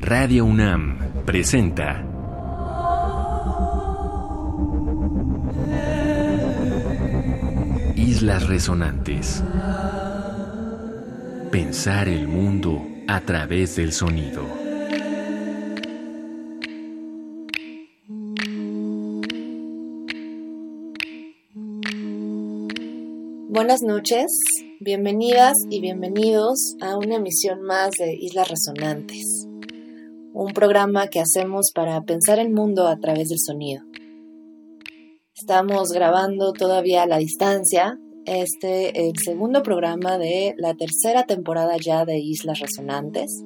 Radio UNAM presenta Islas Resonantes. Pensar el mundo a través del sonido. Buenas noches, bienvenidas y bienvenidos a una emisión más de Islas Resonantes, un programa que hacemos para pensar el mundo a través del sonido. Estamos grabando todavía a la distancia este el segundo programa de la tercera temporada ya de Islas Resonantes.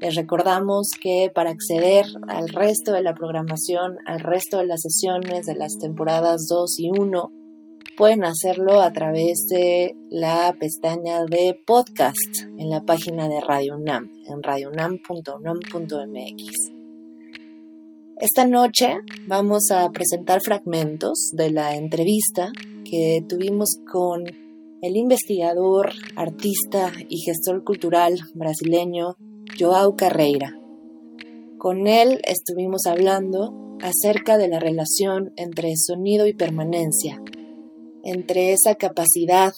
Les recordamos que para acceder al resto de la programación, al resto de las sesiones de las temporadas 2 y 1, pueden hacerlo a través de la pestaña de podcast en la página de Radio UNAM, en radiounam.unam.mx. Esta noche vamos a presentar fragmentos de la entrevista que tuvimos con el investigador, artista y gestor cultural brasileño Joao Carreira. Con él estuvimos hablando acerca de la relación entre sonido y permanencia, entre esa capacidad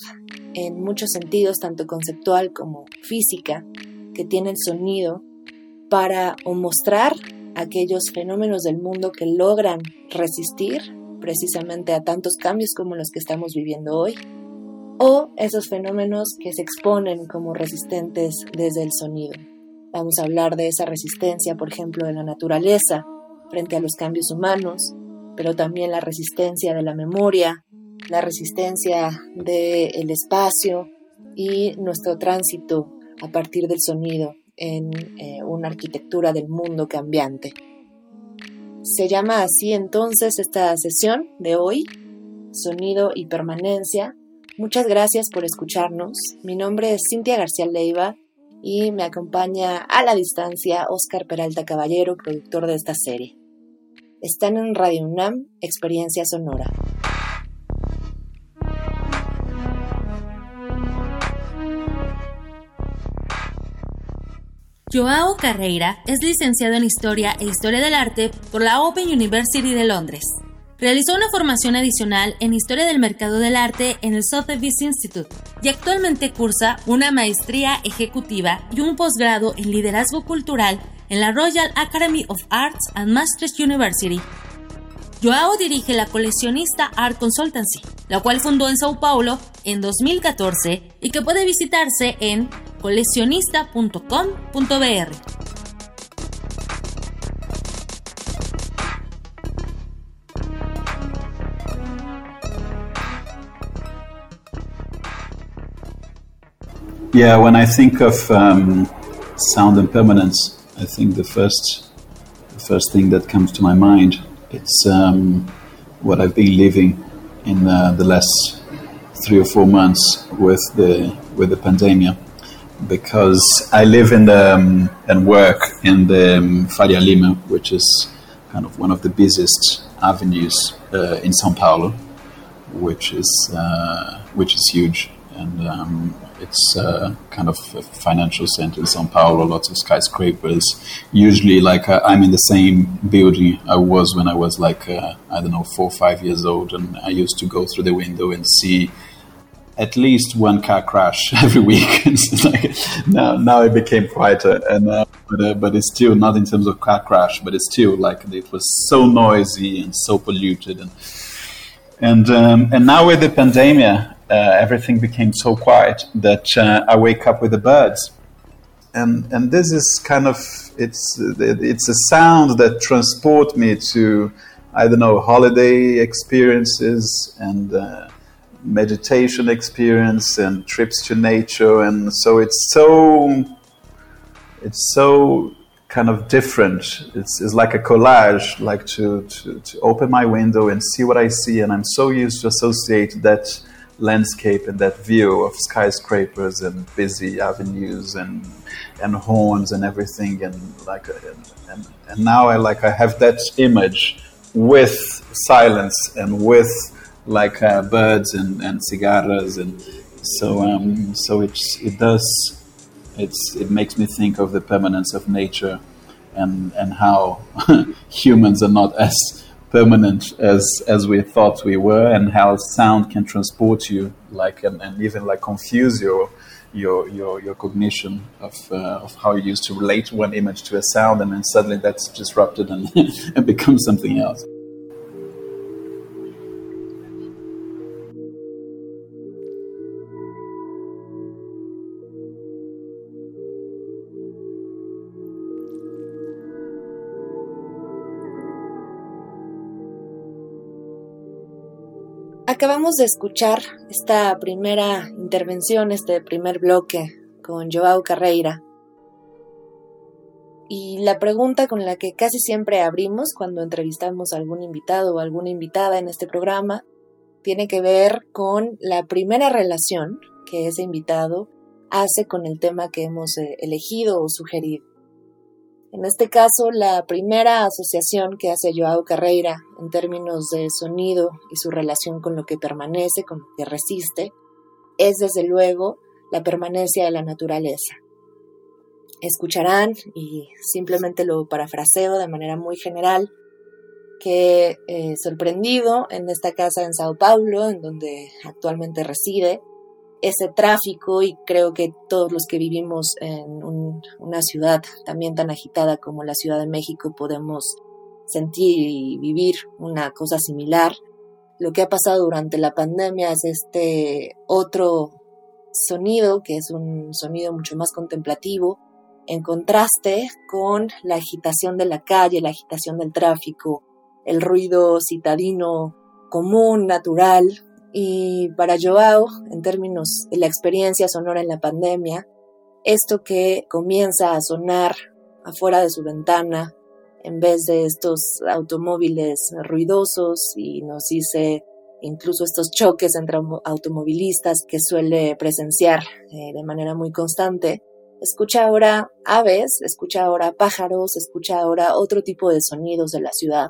en muchos sentidos, tanto conceptual como física, que tiene el sonido para mostrar aquellos fenómenos del mundo que logran resistir precisamente a tantos cambios como los que estamos viviendo hoy, o esos fenómenos que se exponen como resistentes desde el sonido. Vamos a hablar de esa resistencia, por ejemplo, de la naturaleza frente a los cambios humanos, pero también la resistencia de la memoria, la resistencia del espacio y nuestro tránsito a partir del sonido en eh, una arquitectura del mundo cambiante. Se llama así entonces esta sesión de hoy, Sonido y Permanencia. Muchas gracias por escucharnos. Mi nombre es Cintia García Leiva y me acompaña a la distancia Oscar Peralta Caballero, productor de esta serie. Están en Radio UNAM, Experiencia Sonora. Joao Carreira es licenciado en Historia e Historia del Arte por la Open University de Londres. Realizó una formación adicional en Historia del Mercado del Arte en el Sotheby's Institute y actualmente cursa una maestría ejecutiva y un posgrado en liderazgo cultural en la Royal Academy of Arts and Masters University. Joao dirige la coleccionista Art Consultancy, la cual fundó en Sao Paulo en 2014 y que puede visitarse en coleccionista.com.br. Yeah, when I think of um, sound and permanence, I think the first, the first thing that comes to my mind it's um, what I've been living in uh, the last three or four months with the with the pandemic because I live in the um, and work in the um, Faria Lima, which is kind of one of the busiest avenues uh, in São Paulo, which is uh, which is huge, and um, it's uh, kind of a financial center in São Paulo. Lots of skyscrapers. Usually, like uh, I'm in the same building I was when I was like uh, I don't know four or five years old, and I used to go through the window and see at least one car crash every week. like, now, now it became quieter, and uh, but, uh, but it's still not in terms of car crash, but it's still like it was so noisy and so polluted, and and um, and now with the pandemic, everything became so quiet that uh, I wake up with the birds, and and this is kind of it's it's a sound that transport me to I don't know holiday experiences and uh, meditation experience and trips to nature. And so it's so it's so kind of different. It's, it's like a collage like to, to, to open my window and see what i see. And i'm so used to associate that landscape and that view of skyscrapers and busy avenues and and horns and everything and like and, and, and now i like i have that image with silence and with like uh, birds and, and cigarras, and so um, so it's it does it's it makes me think of the permanence of nature and and how humans are not as permanent as as we thought we were, and how sound can transport you, like and, and even like confuse your your your, your cognition of uh, of how you used to relate one image to a sound, and then suddenly that's disrupted and, and becomes something else. Acabamos de escuchar esta primera intervención, este primer bloque con Joao Carreira. Y la pregunta con la que casi siempre abrimos cuando entrevistamos a algún invitado o alguna invitada en este programa tiene que ver con la primera relación que ese invitado hace con el tema que hemos eh, elegido o sugerido. En este caso, la primera asociación que hace Joao Carreira en términos de sonido y su relación con lo que permanece, con lo que resiste, es desde luego la permanencia de la naturaleza. Escucharán, y simplemente lo parafraseo de manera muy general, que eh, sorprendido en esta casa en Sao Paulo, en donde actualmente reside, ese tráfico y creo que todos los que vivimos en una ciudad también tan agitada como la Ciudad de México podemos sentir y vivir una cosa similar. Lo que ha pasado durante la pandemia es este otro sonido, que es un sonido mucho más contemplativo, en contraste con la agitación de la calle, la agitación del tráfico, el ruido citadino común, natural, y para Joao, en términos de la experiencia sonora en la pandemia, esto que comienza a sonar afuera de su ventana, en vez de estos automóviles ruidosos y nos dice incluso estos choques entre automovilistas que suele presenciar eh, de manera muy constante, escucha ahora aves, escucha ahora pájaros, escucha ahora otro tipo de sonidos de la ciudad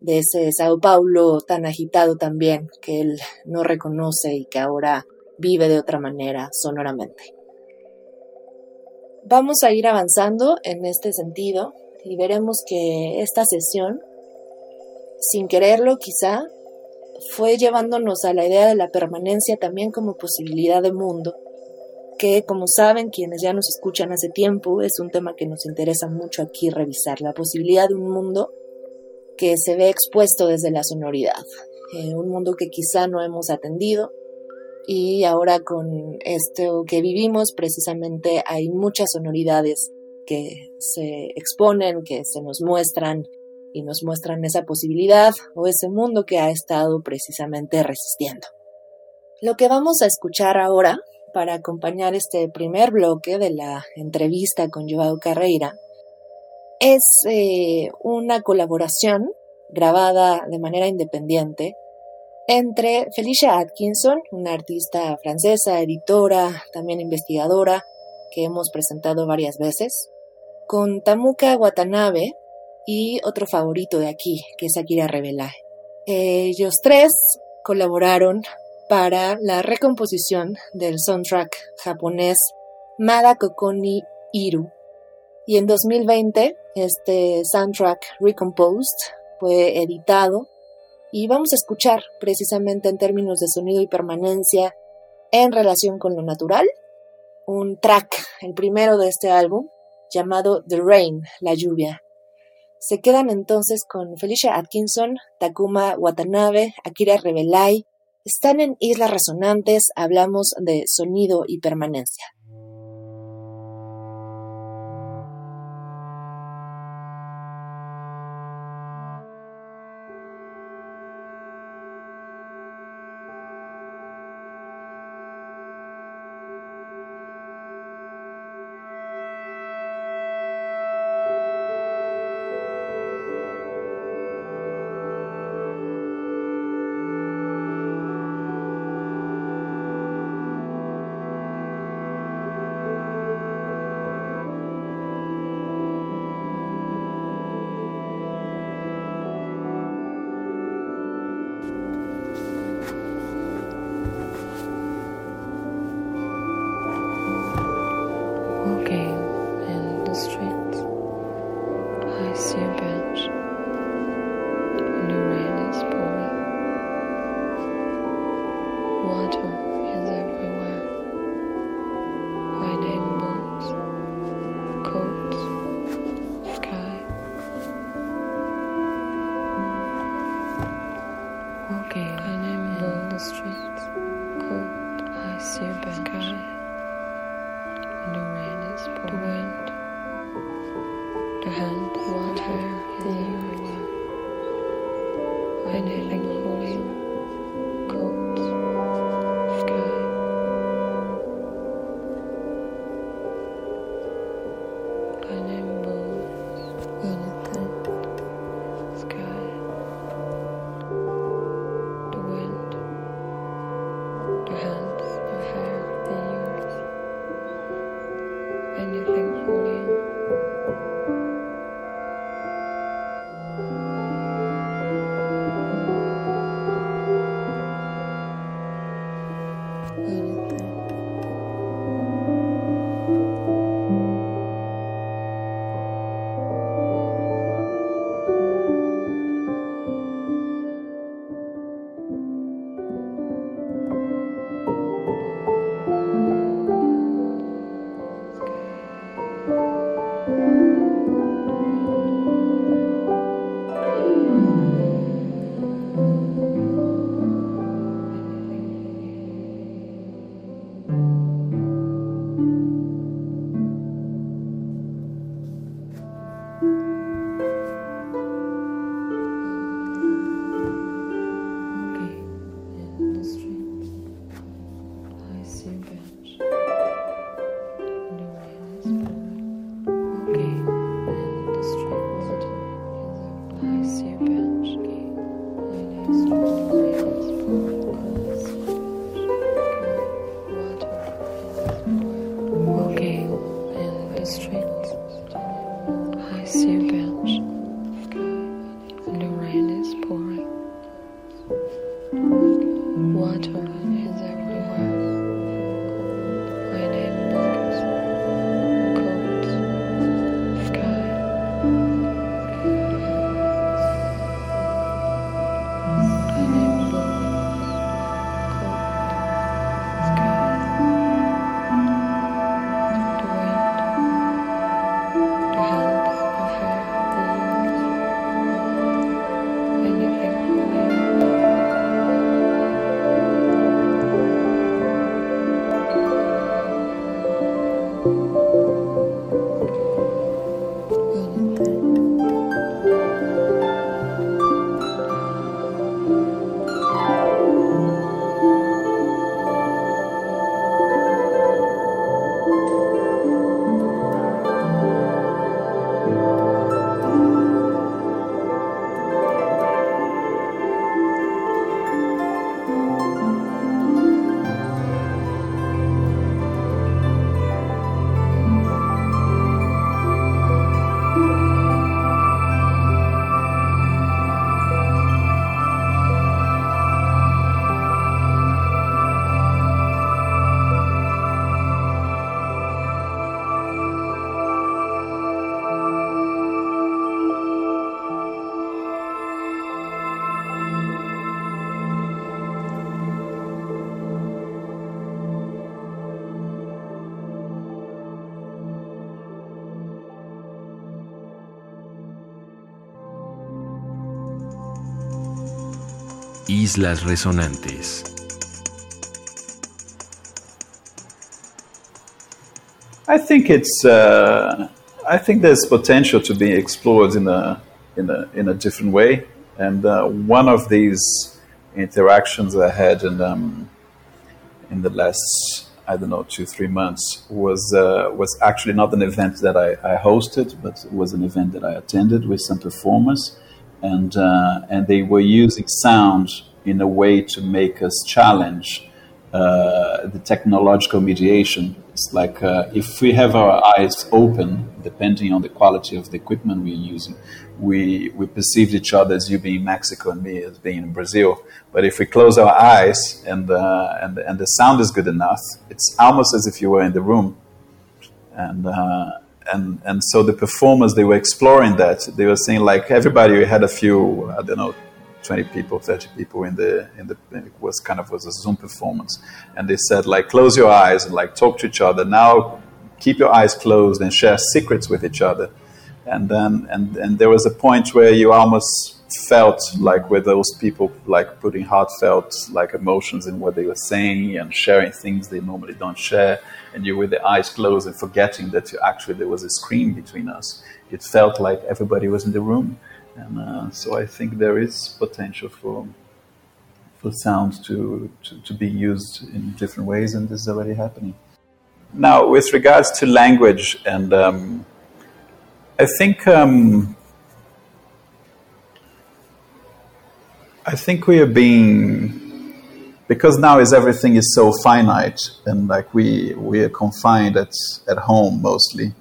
de ese Sao Paulo tan agitado también, que él no reconoce y que ahora vive de otra manera sonoramente. Vamos a ir avanzando en este sentido y veremos que esta sesión, sin quererlo quizá, fue llevándonos a la idea de la permanencia también como posibilidad de mundo, que como saben quienes ya nos escuchan hace tiempo, es un tema que nos interesa mucho aquí revisar, la posibilidad de un mundo que se ve expuesto desde la sonoridad, eh, un mundo que quizá no hemos atendido y ahora con esto que vivimos precisamente hay muchas sonoridades que se exponen, que se nos muestran y nos muestran esa posibilidad o ese mundo que ha estado precisamente resistiendo. Lo que vamos a escuchar ahora para acompañar este primer bloque de la entrevista con Joao Carreira es eh, una colaboración grabada de manera independiente entre Felicia Atkinson, una artista francesa, editora, también investigadora, que hemos presentado varias veces, con Tamuka Watanabe y otro favorito de aquí, que es Akira Rebelae. Ellos tres colaboraron para la recomposición del soundtrack japonés Mada Kokoni Iru, y en 2020 este soundtrack Recomposed fue editado y vamos a escuchar precisamente en términos de sonido y permanencia en relación con lo natural un track, el primero de este álbum, llamado The Rain, la lluvia. Se quedan entonces con Felicia Atkinson, Takuma Watanabe, Akira Rebelai. Están en Islas Resonantes, hablamos de sonido y permanencia. Islas Resonantes. I think it's. Uh, I think there's potential to be explored in a in a in a different way, and uh, one of these interactions I had in um, in the last I don't know two three months was uh, was actually not an event that I, I, hosted, but was an event that I attended with some performers, and uh, and they were using sound in a way to make us challenge uh, the technological mediation. It's like uh, if we have our eyes open, depending on the quality of the equipment we're using, we, we perceive each other as you being Mexico and me as being in Brazil. But if we close our eyes and, uh, and, and the sound is good enough, it's almost as if you were in the room. And, uh, and, and so the performers, they were exploring that. They were saying, like, everybody had a few, I don't know, 20 people, 30 people in the in the it was kind of was a Zoom performance, and they said like close your eyes and like talk to each other. Now keep your eyes closed and share secrets with each other. And then and and there was a point where you almost felt like with those people like putting heartfelt like emotions in what they were saying and sharing things they normally don't share and you with the eyes closed and forgetting that you actually there was a screen between us it felt like everybody was in the room. And uh, so i think there is potential for for sound to, to, to be used in different ways and this is already happening. Now with regards to language and um, i think um, I think we are being because now is everything is so finite and like we we are confined at at home mostly,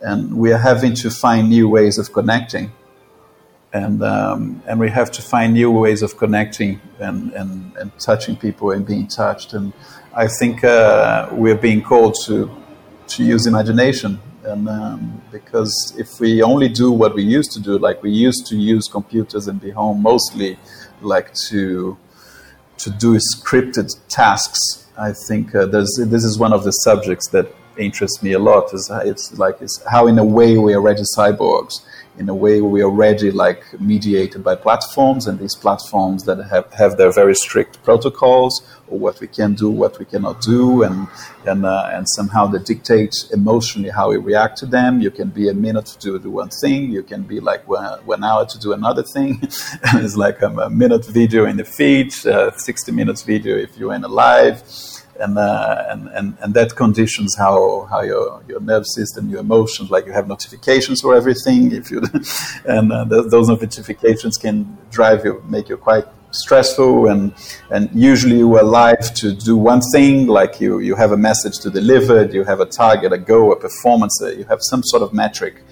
and we are having to find new ways of connecting, and um, and we have to find new ways of connecting and and, and touching people and being touched, and I think uh, we're being called to to use imagination. And um, because if we only do what we used to do, like we used to use computers and be home mostly like to to do scripted tasks. I think uh, this is one of the subjects that interests me a lot. Is it's like it's how in a way we are already cyborgs. In a way, we are already like mediated by platforms, and these platforms that have, have their very strict protocols what we can do, what we cannot do, and and uh, and somehow they dictate emotionally how we react to them. You can be a minute to do one thing, you can be like one, one hour to do another thing. it's like a minute video in the feed, uh, sixty minutes video if you're in a live and, uh, and, and, and that conditions how, how your, your nerve system, your emotions, like you have notifications for everything. If you, and uh, th- those notifications can drive you, make you quite stressful and and usually you are live to do one thing like you you have a message to deliver you have a target a goal a performance you have some sort of metric.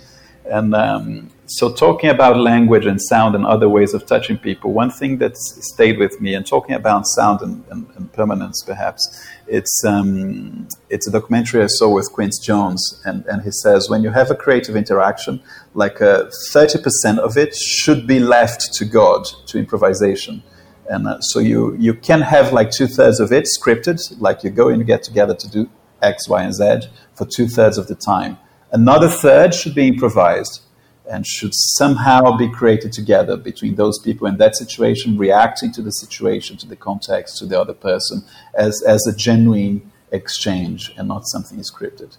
And um, so, talking about language and sound and other ways of touching people, one thing that's stayed with me, and talking about sound and, and, and permanence, perhaps, it's, um, it's a documentary I saw with Quince Jones, and, and he says when you have a creative interaction, like uh, 30% of it should be left to God, to improvisation. And uh, so you, you can have like two thirds of it scripted, like you go and get together to do X, Y, and Z for two thirds of the time. Another third should be improvised and should somehow be created together between those people in that situation, reacting to the situation, to the context, to the other person, as, as a genuine exchange and not something scripted.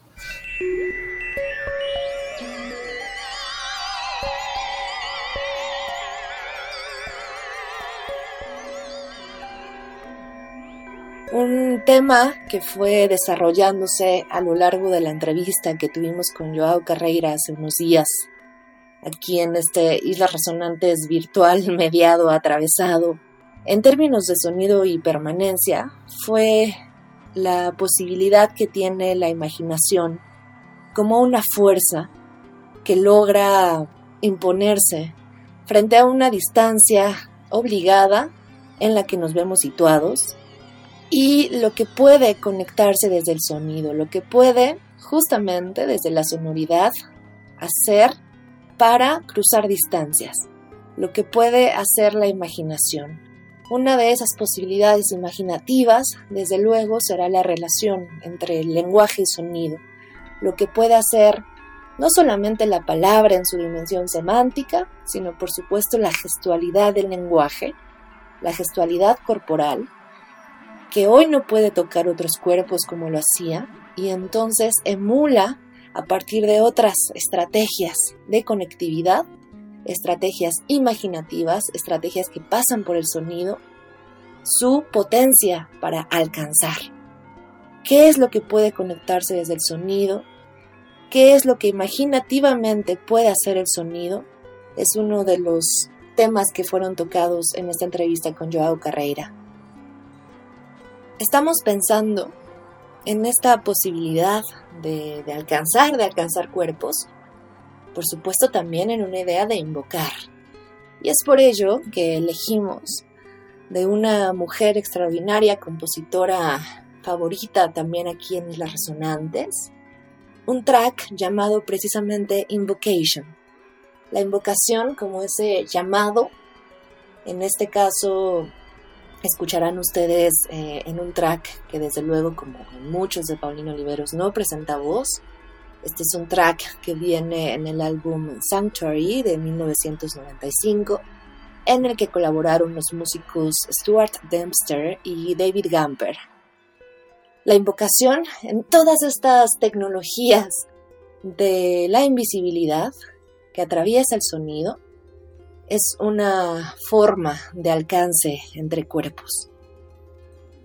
Un tema que fue desarrollándose a lo largo de la entrevista que tuvimos con Joao Carreira hace unos días aquí en este Islas Resonantes virtual mediado atravesado, en términos de sonido y permanencia, fue la posibilidad que tiene la imaginación como una fuerza que logra imponerse frente a una distancia obligada en la que nos vemos situados y lo que puede conectarse desde el sonido, lo que puede justamente desde la sonoridad hacer para cruzar distancias, lo que puede hacer la imaginación. Una de esas posibilidades imaginativas, desde luego, será la relación entre el lenguaje y sonido, lo que puede hacer no solamente la palabra en su dimensión semántica, sino por supuesto la gestualidad del lenguaje, la gestualidad corporal, que hoy no puede tocar otros cuerpos como lo hacía, y entonces emula a partir de otras estrategias de conectividad, estrategias imaginativas, estrategias que pasan por el sonido, su potencia para alcanzar. ¿Qué es lo que puede conectarse desde el sonido? ¿Qué es lo que imaginativamente puede hacer el sonido? Es uno de los temas que fueron tocados en esta entrevista con Joao Carreira. Estamos pensando en esta posibilidad de, alcanzar, de alcanzar cuerpos, por supuesto también en una idea de invocar. Y es por ello que elegimos de una mujer extraordinaria, compositora favorita también aquí en Islas Resonantes, un track llamado precisamente Invocation. La invocación como ese llamado En este caso, escucharán ustedes eh, en un track que desde luego, como en muchos de Paulino Oliveros, no presenta voz. Este es un track que viene en el álbum Sanctuary de 1995, en el que colaboraron los músicos Stuart Dempster y David Gamper. La invocación en todas estas tecnologías de la invisibilidad que atraviesa el sonido es una forma de alcance entre cuerpos.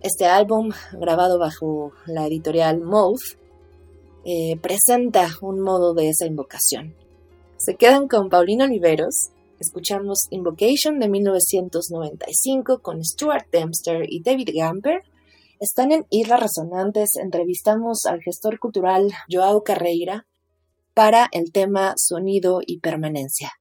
Este álbum, grabado bajo la editorial Mouth, eh, presenta un modo de esa invocación. Se quedan con Paulino Oliveros, escuchamos Invocation de 1995 con Stuart Dempster y David Gamper. Están en Islas Resonantes, entrevistamos al gestor cultural Joao Carreira para el tema sonido y permanencia.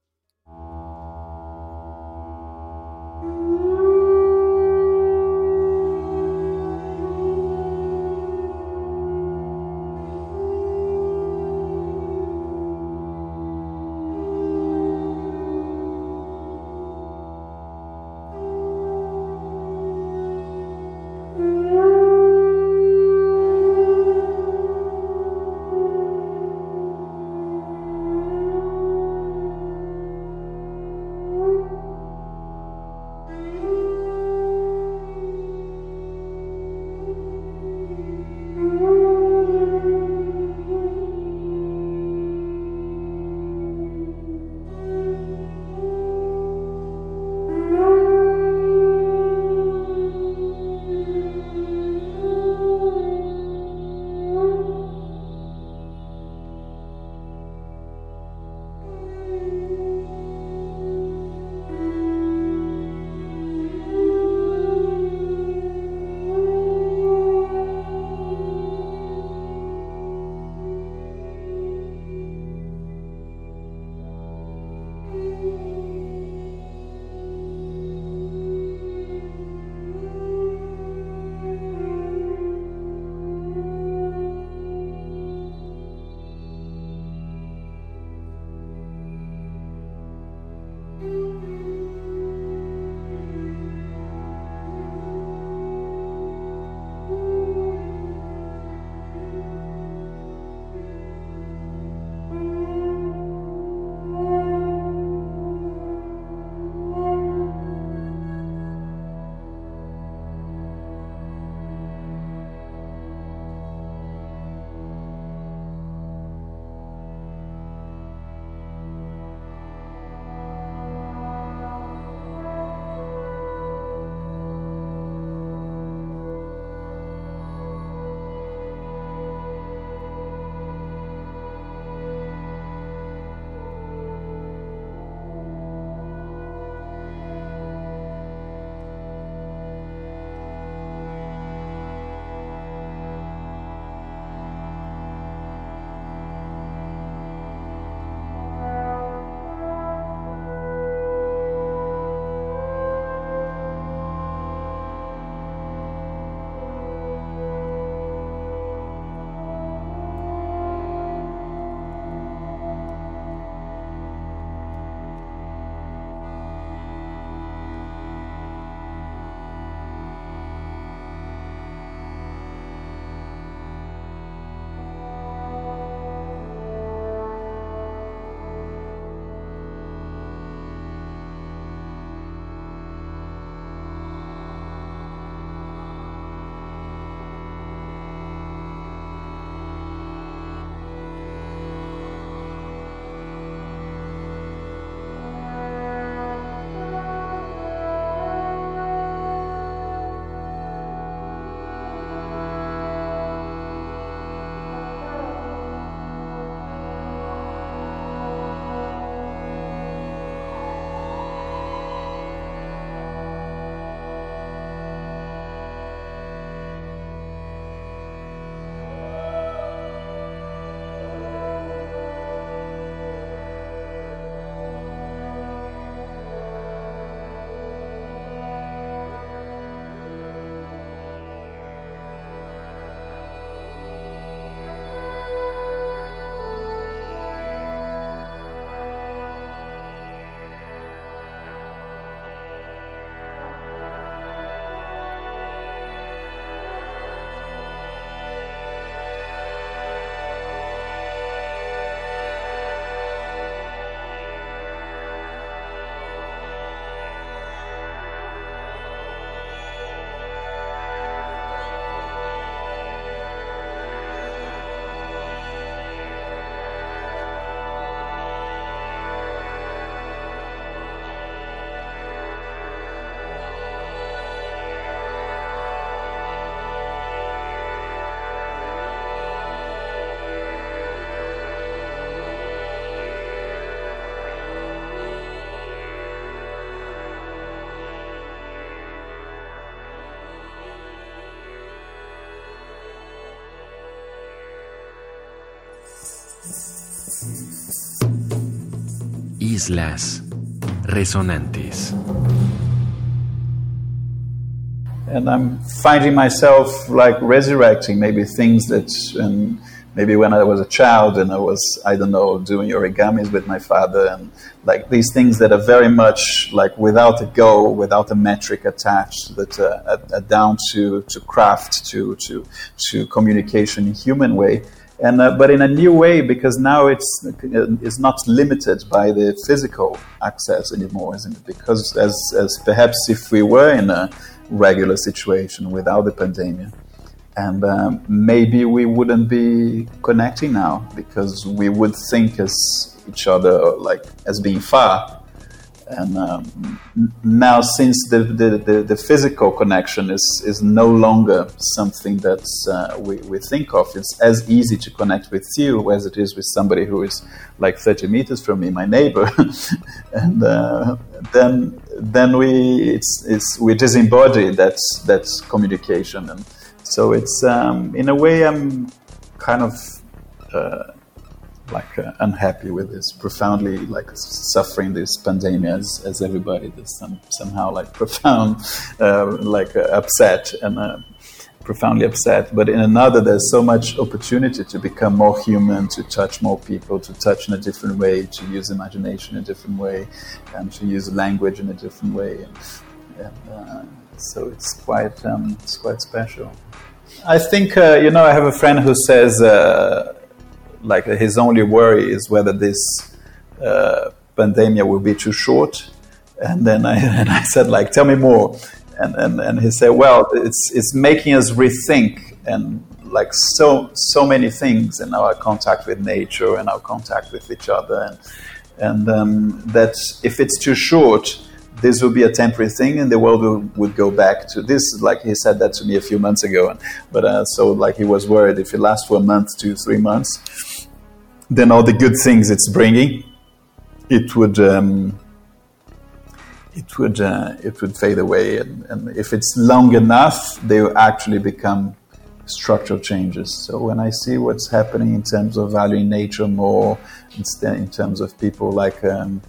Islas Resonantes. And I'm finding myself like resurrecting maybe things that um, maybe when I was a child and I was, I don't know, doing origamis with my father and like these things that are very much like without a goal, without a metric attached, that uh, are, are down to, to craft, to, to, to communication in human way. And, uh, but in a new way because now it's, it's not limited by the physical access anymore, isn't it? Because as, as perhaps if we were in a regular situation without the pandemic, and um, maybe we wouldn't be connecting now because we would think as each other like as being far and um, now since the, the, the, the, physical connection is, is no longer something that uh, we, we think of it's as easy to connect with you as it is with somebody who is like 30 meters from me my neighbor. And uh, then then we it's, it's we disembody that that communication. And so it's um, in a way I'm kind of uh, like uh, unhappy with this, profoundly like suffering this pandemic as, as everybody does, some, somehow like profound, uh, like uh, upset and uh, profoundly upset. But in another, there's so much opportunity to become more human, to touch more people, to touch in a different way, to use imagination in a different way, and to use language in a different way. And, and uh, so it's quite um, it's quite special. I think uh, you know I have a friend who says like his only worry is whether this uh, pandemic will be too short, and then I and I said like tell me more, and and, and he said well it's it's making us rethink and like so so many things in our contact with nature and our contact with each other. And and um, that if it's too short this will be a temporary thing and the world will, would go back to this like he said that to me a few months ago. But uh, so like he was worried if it lasts for a month two three months then all the good things it's bringing it would um, it would uh, it would fade away and, and if it's long enough they will actually become structural changes so when i see what's happening in terms of valuing nature more in terms of people like um,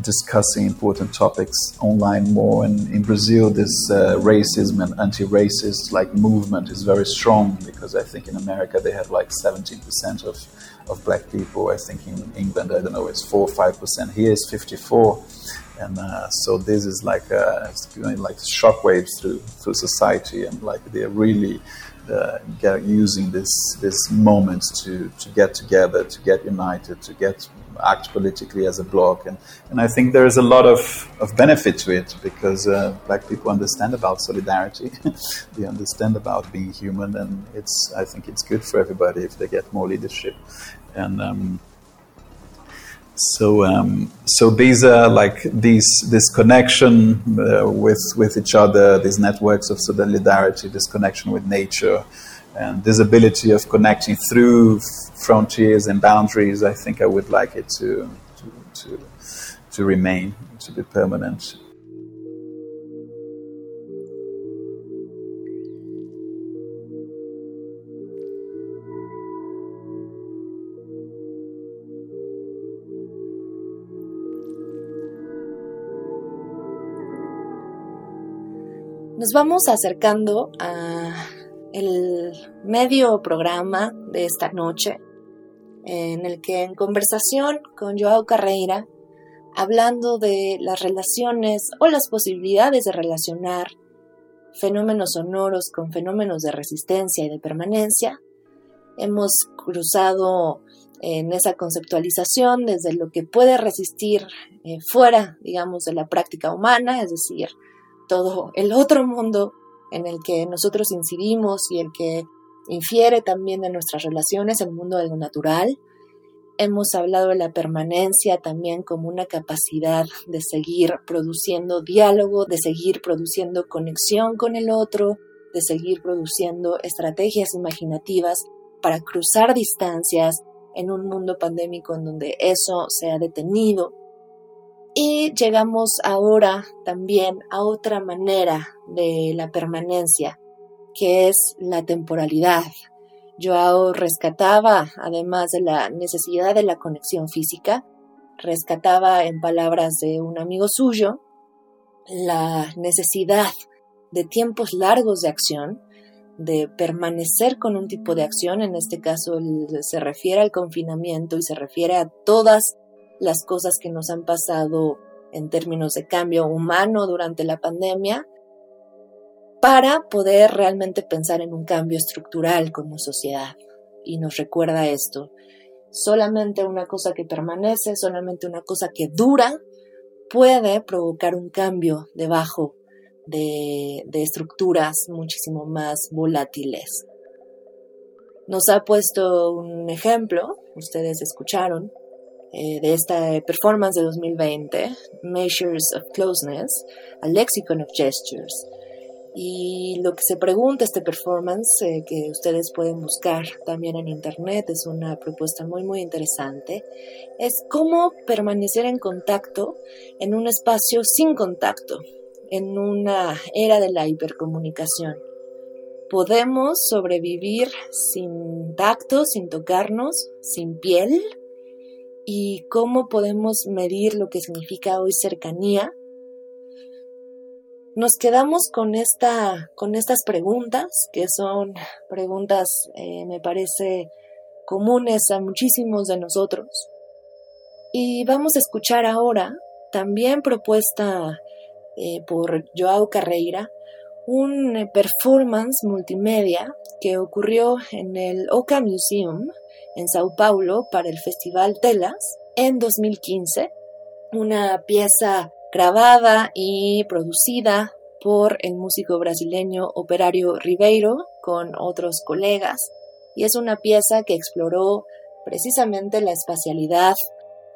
discussing important topics online more. And in Brazil, this uh, racism and anti-racist like movement is very strong because I think in America they have like 17% of, of black people. I think in England, I don't know, it's four or five percent. Here it's 54. And uh, so this is like uh, going like shockwaves through through society, and like they're really uh, get, using this this moment to to get together, to get united, to get act politically as a bloc. And, and I think there is a lot of, of benefit to it because uh, black people understand about solidarity, they understand about being human, and it's I think it's good for everybody if they get more leadership. And um, so um, so these are like these this connection uh, with with each other, these networks of solidarity, this connection with nature and this ability of connecting through frontiers and boundaries, I think I would like it to, to, to, to remain, to be permanent. Nos vamos acercando a el medio programa de esta noche, en el que en conversación con Joao Carreira, hablando de las relaciones o las posibilidades de relacionar fenómenos sonoros con fenómenos de resistencia y de permanencia, hemos cruzado en esa conceptualización desde lo que puede resistir eh, fuera, digamos, de la práctica humana, es decir, todo el otro mundo en el que nosotros incidimos y el que infiere también de nuestras relaciones, el mundo de lo natural. Hemos hablado de la permanencia también como una capacidad de seguir produciendo diálogo, de seguir produciendo conexión con el otro, de seguir produciendo estrategias imaginativas para cruzar distancias en un mundo pandémico en donde eso se ha detenido y llegamos ahora también a otra manera de la permanencia, que es la temporalidad. Joao rescataba, además de la necesidad de la conexión física, rescataba en palabras de un amigo suyo la necesidad de tiempos largos de acción, de permanecer con un tipo de acción, en este caso se refiere al confinamiento y se refiere a todas las cosas que nos han pasado en términos de cambio humano durante la pandemia, para poder realmente pensar en un cambio estructural como sociedad. Y nos recuerda esto, solamente una cosa que permanece, solamente una cosa que dura, puede provocar un cambio debajo de, de estructuras muchísimo más volátiles. Nos ha puesto un ejemplo, ustedes escucharon, eh, de esta performance de 2020, Measures of Closeness, a Lexicon of Gestures. Y lo que se pregunta este performance, eh, que ustedes pueden buscar también en internet, es una propuesta muy muy interesante, es cómo permanecer en contacto en un espacio sin contacto, en una era de la hipercomunicación. ¿Podemos sobrevivir sin tacto, sin tocarnos, sin piel? ¿Y cómo podemos medir lo que significa hoy cercanía? Nos quedamos con, esta, con estas preguntas, que son preguntas, eh, me parece, comunes a muchísimos de nosotros. Y vamos a escuchar ahora, también propuesta eh, por Joao Carreira, un eh, performance multimedia que ocurrió en el Oca Museum en Sao Paulo para el Festival Telas en 2015, una pieza grabada y producida por el músico brasileño Operario Ribeiro con otros colegas. Y es una pieza que exploró precisamente la espacialidad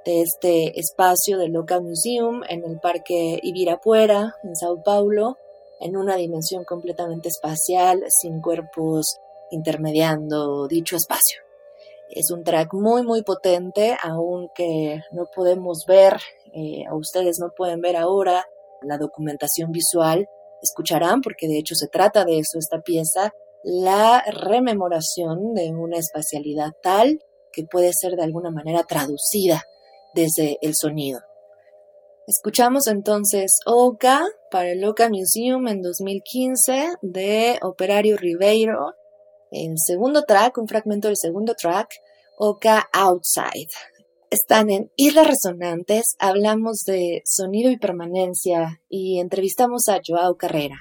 de este espacio del Local Museum en el Parque Ibirapuera en Sao Paulo en una dimensión completamente espacial sin cuerpos intermediando dicho espacio. Es un track muy muy potente, aunque no podemos ver, eh, o ustedes no pueden ver ahora la documentación visual, escucharán, porque de hecho se trata de eso esta pieza, la rememoración de una espacialidad tal que puede ser de alguna manera traducida desde el sonido. Escuchamos entonces Oka para el Oka Museum en 2015 de Operario Ribeiro el segundo track, un fragmento del segundo track, Oka Outside. Están en Islas Resonantes, hablamos de sonido y permanencia y entrevistamos a Joao Carrera.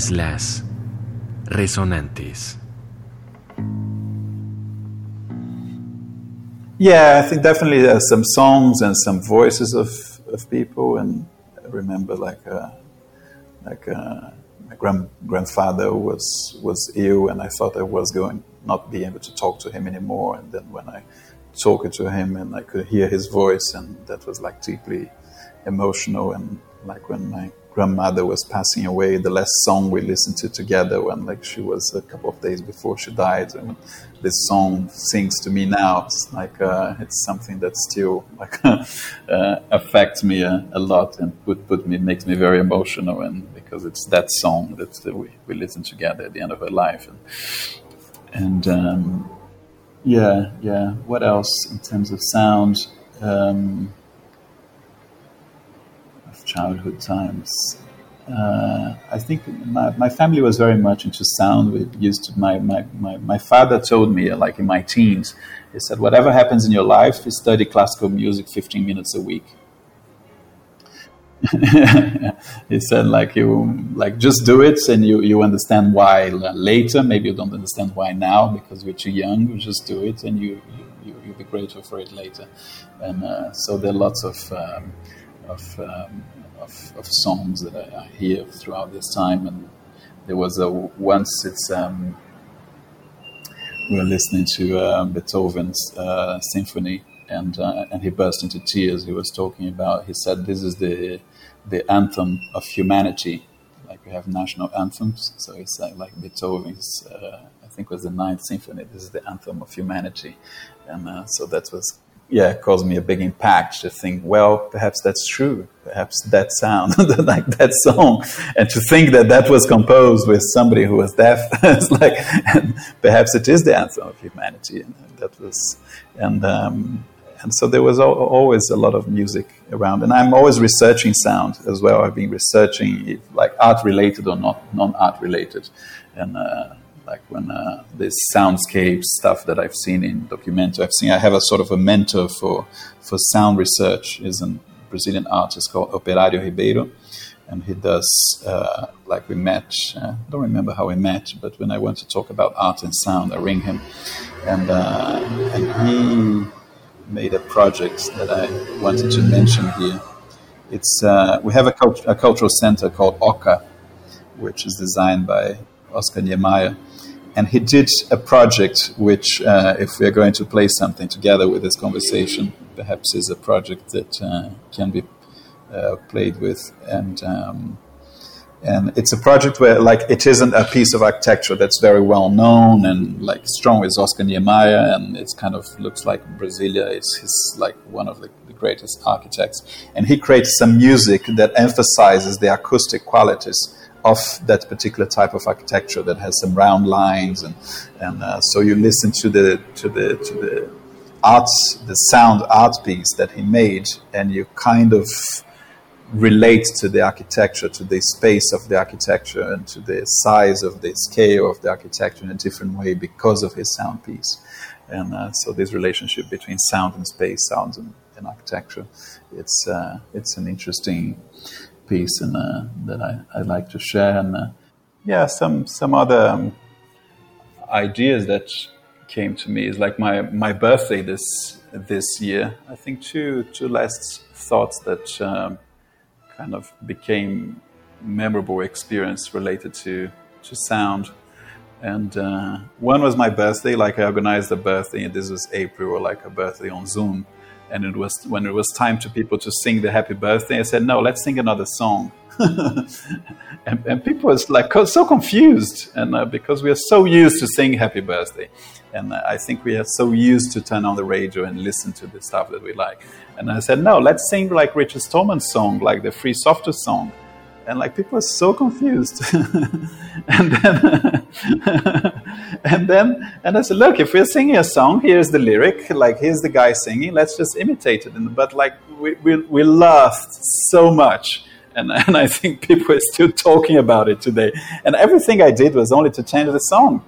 Islas Resonantes. Yeah, I think definitely there's some songs and some voices of, of people, and I remember like uh, like uh, my grand, grandfather was was ill, and I thought I was going not be able to talk to him anymore, and then when I talked to him and I could hear his voice, and that was like deeply emotional, and like when my grandmother was passing away, the last song we listened to together when like she was a couple of days before she died, and this song sings to me now. It's like uh, it's something that still like uh, affects me a, a, lot and put put me makes me very emotional, and because it's that song that we we listen together at the end of her life, and and um, yeah, yeah. What else in terms of sound? Um, childhood times. Uh, I think my, my family was very much into sound. We used to, my, my, my, my father told me, like in my teens, he said, whatever happens in your life, you study classical music 15 minutes a week. he said, like you, like just do it, and you you understand why later. Maybe you don't understand why now because you're too young. You just do it, and you you you'll be grateful for it later. And uh, so there are lots of um, of, um, of, of, songs that I, I, hear throughout this time. And there was a once it's um, we were listening to uh, Beethoven's uh, symphony, and uh, and he burst into tears. He was talking about. He said, "This is the the anthem of humanity." Like we have national anthems, so it's like, like Beethoven's. Uh, I think was the Ninth Symphony. This is the anthem of humanity, and uh, so that was yeah, caused me a big impact to think, well, perhaps that's true. Perhaps that sound, like that song, and to think that that was composed with somebody who was deaf, it's like, perhaps it is the anthem of humanity. And that was, and um, and so there was always a lot of music around, and I'm always researching sound as well. I've been researching, if, like art related or not non-art related, and. Uh, like when uh, this soundscape stuff that I've seen in documentary. I've seen. I have a sort of a mentor for for sound research. is a Brazilian artist called Operario Ribeiro, and he does uh, like we met. Uh, I don't remember how we met, but when I went to talk about art and sound, I ring him, and uh, and he made a project that I wanted to mention here. It's uh, we have a, cult- a cultural center called OCA, which is designed by Oscar Niemeyer and he did a project which, uh, if we're going to play something together with this conversation, perhaps is a project that uh, can be uh, played with. And um, and it's a project where, like, it isn't a piece of architecture that's very well known and like strong as Oscar Niemeyer, and it kind of looks like Brasilia is his like one of the, the greatest architects. And he creates some music that emphasizes the acoustic qualities of that particular type of architecture that has some round lines and and uh, so you listen to the to the to the art the sound art piece that he made and you kind of relate to the architecture to the space of the architecture and to the size of the scale of the architecture in a different way because of his sound piece. And uh, so this relationship between sound and space sounds and, and architecture it's uh, it's an interesting piece and uh, that I, I like to share and uh, yeah some some other um, ideas that came to me is like my my birthday this this year. I think two two last thoughts that um, kind of became memorable experience related to to sound. And uh, one was my birthday like I organized a birthday and this was April or like a birthday on Zoom and it was when it was time to people to sing the happy birthday i said no let's sing another song. And, and, people was like so confused and uh, because we are so used to sing happy birthday and uh, i think we are so used to turn on the radio and listen to the stuff that we like. And i said no let's sing like richard stallman's song like the free software song and like people are so confused. And then and then and i said look if we're singing a song here's the lyric. Like here's the guy singing. Let's just imitate it. And, but like we, we, we laughed so much. And, and i think people are still talking about it today. And everything i did was only to change the song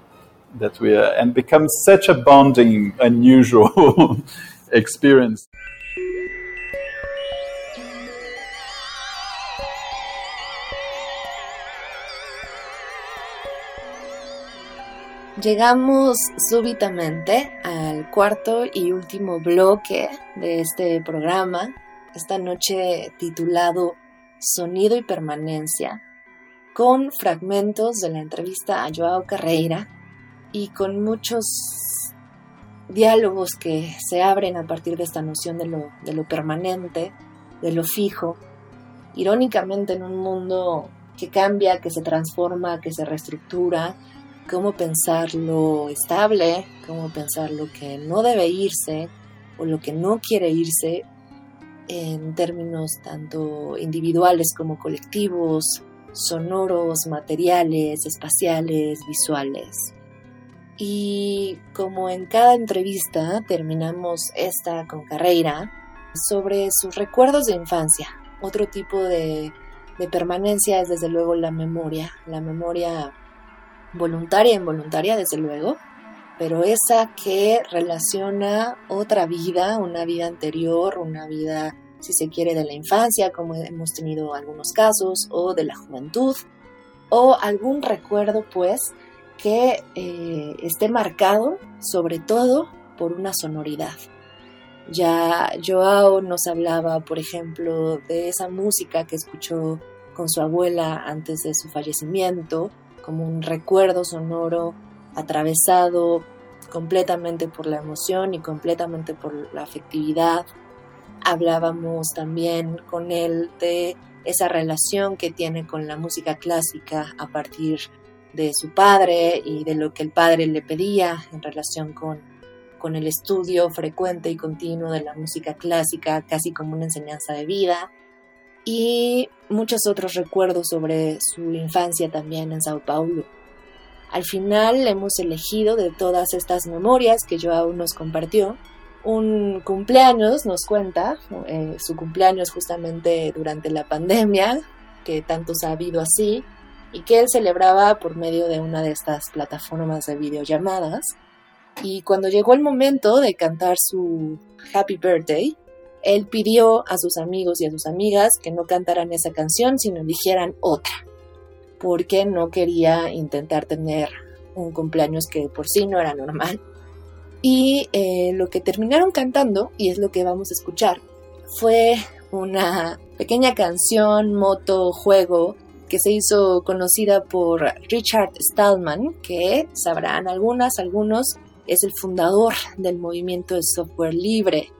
that we are and become such a bonding unusual experience Llegamos súbitamente al cuarto y último bloque de este programa, esta noche titulado Sonido y Permanencia, con fragmentos de la entrevista a Joao Carreira y con muchos diálogos que se abren a partir de esta noción de lo, de lo permanente, de lo fijo, irónicamente en un mundo que cambia, que se transforma, que se reestructura, cómo pensar lo estable, cómo pensar lo que no debe irse o lo que no quiere irse en términos tanto individuales como colectivos, sonoros, materiales, espaciales, visuales. Y como en cada entrevista terminamos esta con Carreira sobre sus recuerdos de infancia. Otro tipo de, de permanencia es desde luego la memoria, la memoria voluntaria e involuntaria, desde luego, pero esa que relaciona otra vida, una vida anterior, una vida, si se quiere, de la infancia, como hemos tenido algunos casos, o de la juventud, o algún recuerdo, pues, que eh, esté marcado sobre todo por una sonoridad. Ya Joao nos hablaba, por ejemplo, de esa música que escuchó con su abuela antes de su fallecimiento, como un recuerdo sonoro atravesado completamente por la emoción y completamente por la afectividad. Hablábamos también con él de esa relación que tiene con la música clásica a partir de su padre y de lo que el padre le pedía en relación con, con el estudio frecuente y continuo de la música clásica, casi como una enseñanza de vida y muchos otros recuerdos sobre su infancia también en Sao Paulo. Al final hemos elegido de todas estas memorias que Joao nos compartió, un cumpleaños, nos cuenta, eh, su cumpleaños justamente durante la pandemia, que tantos ha habido así, y que él celebraba por medio de una de estas plataformas de videollamadas. Y cuando llegó el momento de cantar su Happy Birthday, él pidió a sus amigos y a sus amigas que no cantaran esa canción, sino eligieran otra, porque no quería intentar tener un cumpleaños que por sí no era normal. Y eh, lo que terminaron cantando, y es lo que vamos a escuchar, fue una pequeña canción, moto, juego, que se hizo conocida por Richard Stallman, que sabrán algunas, algunos, es el fundador del movimiento de software libre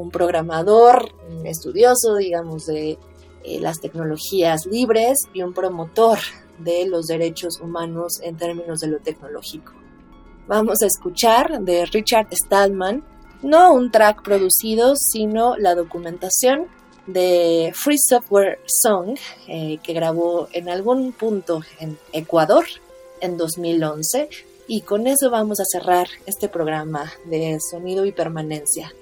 un programador, estudioso, digamos, de eh, las tecnologías libres y un promotor de los derechos humanos en términos de lo tecnológico. Vamos a escuchar de Richard Stallman, no un track producido, sino la documentación de Free Software Song, eh, que grabó en algún punto en Ecuador en 2011. Y con eso vamos a cerrar este programa de sonido y permanencia.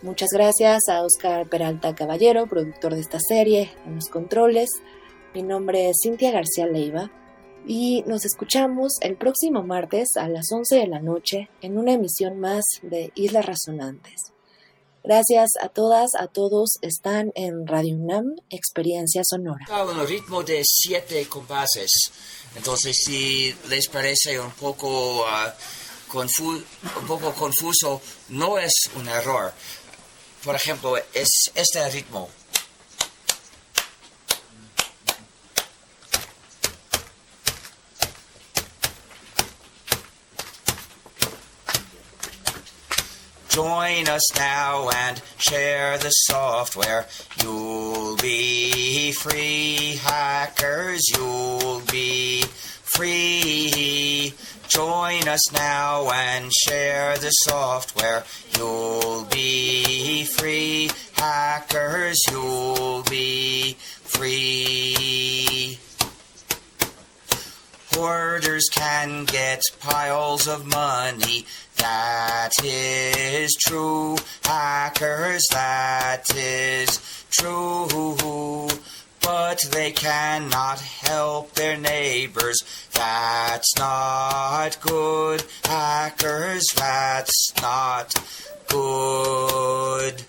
Muchas gracias a Oscar Peralta Caballero, productor de esta serie, en los controles. Mi nombre es Cintia García Leiva y nos escuchamos el próximo martes a las 11 de la noche en una emisión más de Islas Razonantes. Gracias a todas, a todos. Están en Radio UNAM, Experiencia Sonora. Un ritmo de siete compases. Entonces, si les parece un poco, ah, un poco confuso, no es un error por ejemplo, es este ritmo. Join us now and share the software. You'll be free, hackers. You'll be free. Join us now and share the software. You'll be free. Hackers, you'll be free. Hoarders can get piles of money. That is true. Hackers, that is true but they cannot help their neighbors. That's not good. Hackers, that's not good.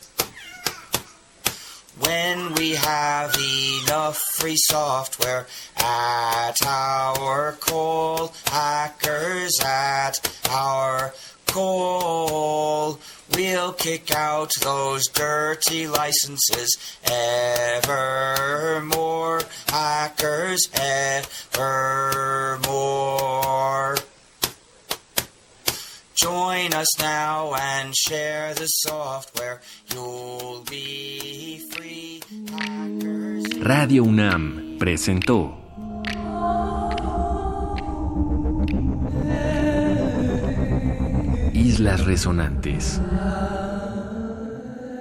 when we have enough free software at our call. Hackers at our call. We'll kick out those dirty licenses evermore. Hackers evermore. Join us now and share the software. You'll be free. Hackers. Radio UNAM presentó Islas Resonantes.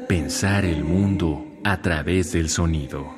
Pensar el mundo a través del sonido.